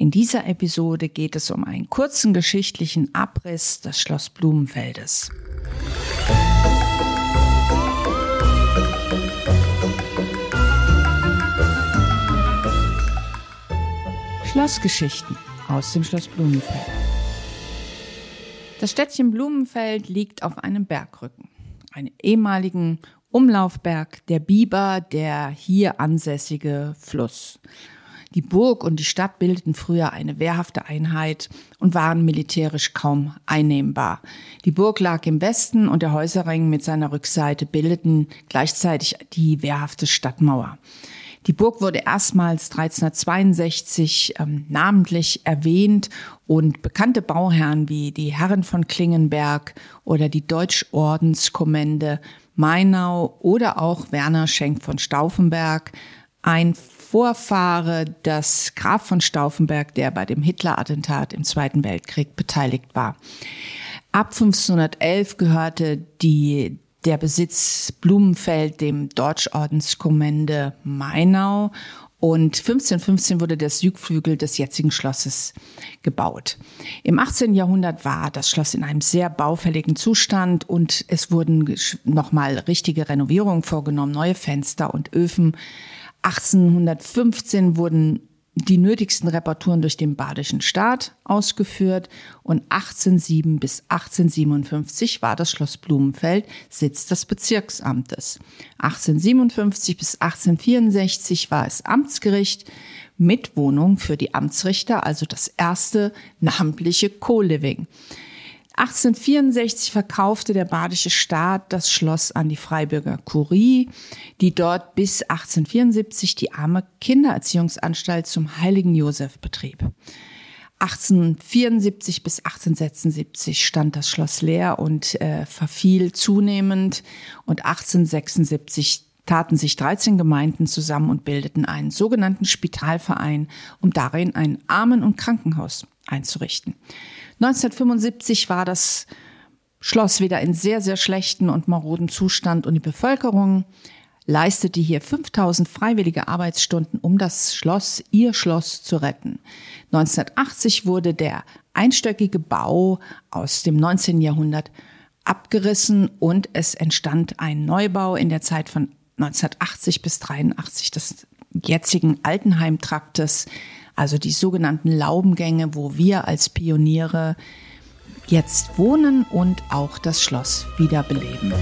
In dieser Episode geht es um einen kurzen geschichtlichen Abriss des Schloss Blumenfeldes. Schlossgeschichten aus dem Schloss Blumenfeld. Das Städtchen Blumenfeld liegt auf einem Bergrücken, einem ehemaligen Umlaufberg der Biber, der hier ansässige Fluss. Die Burg und die Stadt bildeten früher eine wehrhafte Einheit und waren militärisch kaum einnehmbar. Die Burg lag im Westen und der Häuserring mit seiner Rückseite bildeten gleichzeitig die wehrhafte Stadtmauer. Die Burg wurde erstmals 1362 ähm, namentlich erwähnt und bekannte Bauherren wie die Herren von Klingenberg oder die Deutschordenskommende Mainau oder auch Werner Schenk von Stauffenberg, ein Vorfahre das Graf von Stauffenberg, der bei dem Hitler-Attentat im Zweiten Weltkrieg beteiligt war. Ab 1511 gehörte die, der Besitz Blumenfeld dem Deutschordenskommende Mainau und 1515 wurde der Südflügel des jetzigen Schlosses gebaut. Im 18. Jahrhundert war das Schloss in einem sehr baufälligen Zustand und es wurden nochmal richtige Renovierungen vorgenommen, neue Fenster und Öfen 1815 wurden die nötigsten Reparaturen durch den badischen Staat ausgeführt und 1807 bis 1857 war das Schloss Blumenfeld Sitz des Bezirksamtes. 1857 bis 1864 war es Amtsgericht mit Wohnung für die Amtsrichter, also das erste namentliche Co-Living. 1864 verkaufte der badische Staat das Schloss an die Freiburger Kurie, die dort bis 1874 die arme Kindererziehungsanstalt zum Heiligen Josef betrieb. 1874 bis 1876 stand das Schloss leer und äh, verfiel zunehmend und 1876 taten sich 13 Gemeinden zusammen und bildeten einen sogenannten Spitalverein, um darin ein Armen- und Krankenhaus einzurichten. 1975 war das Schloss wieder in sehr, sehr schlechten und maroden Zustand und die Bevölkerung leistete hier 5000 freiwillige Arbeitsstunden, um das Schloss, ihr Schloss zu retten. 1980 wurde der einstöckige Bau aus dem 19. Jahrhundert abgerissen und es entstand ein Neubau in der Zeit von 1980 bis 83 des jetzigen Altenheimtraktes, also die sogenannten Laubengänge, wo wir als Pioniere jetzt wohnen und auch das Schloss wiederbeleben.